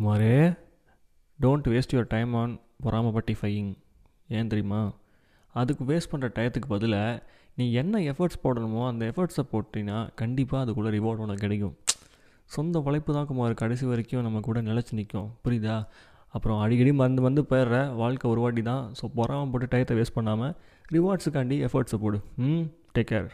குமாரே don't waste your time on பொறாமப்பட்டிஃபையிங் ஏன் தெரியுமா? அதுக்கு வேஸ்ட் பண்ணுற டயத்துக்கு பதிலாக நீ என்ன எஃபர்ட்ஸ் போடணுமோ அந்த எஃபர்ட்ஸை போட்டினா கண்டிப்பாக அதுக்குள்ளே ரிவார்ட் உனக்கு கிடைக்கும். சொந்த உழைப்பு தான் குமார். கடைசி வரைக்கும் நம்ம கூட நிலச்சி நிற்கும் புரியுதா? அப்புறம் அடிக்கடி மறந்து வந்து போயிடுற வாழ்க்கை ஒரு வாட்டி தான். ஸோ பொறாமல் போட்டு டயத்தை வேஸ்ட் பண்ணாமல் ரிவார்ட்ஸுக்காண்டி எஃபர்ட்ஸை போடு. ம் டேக் கேர்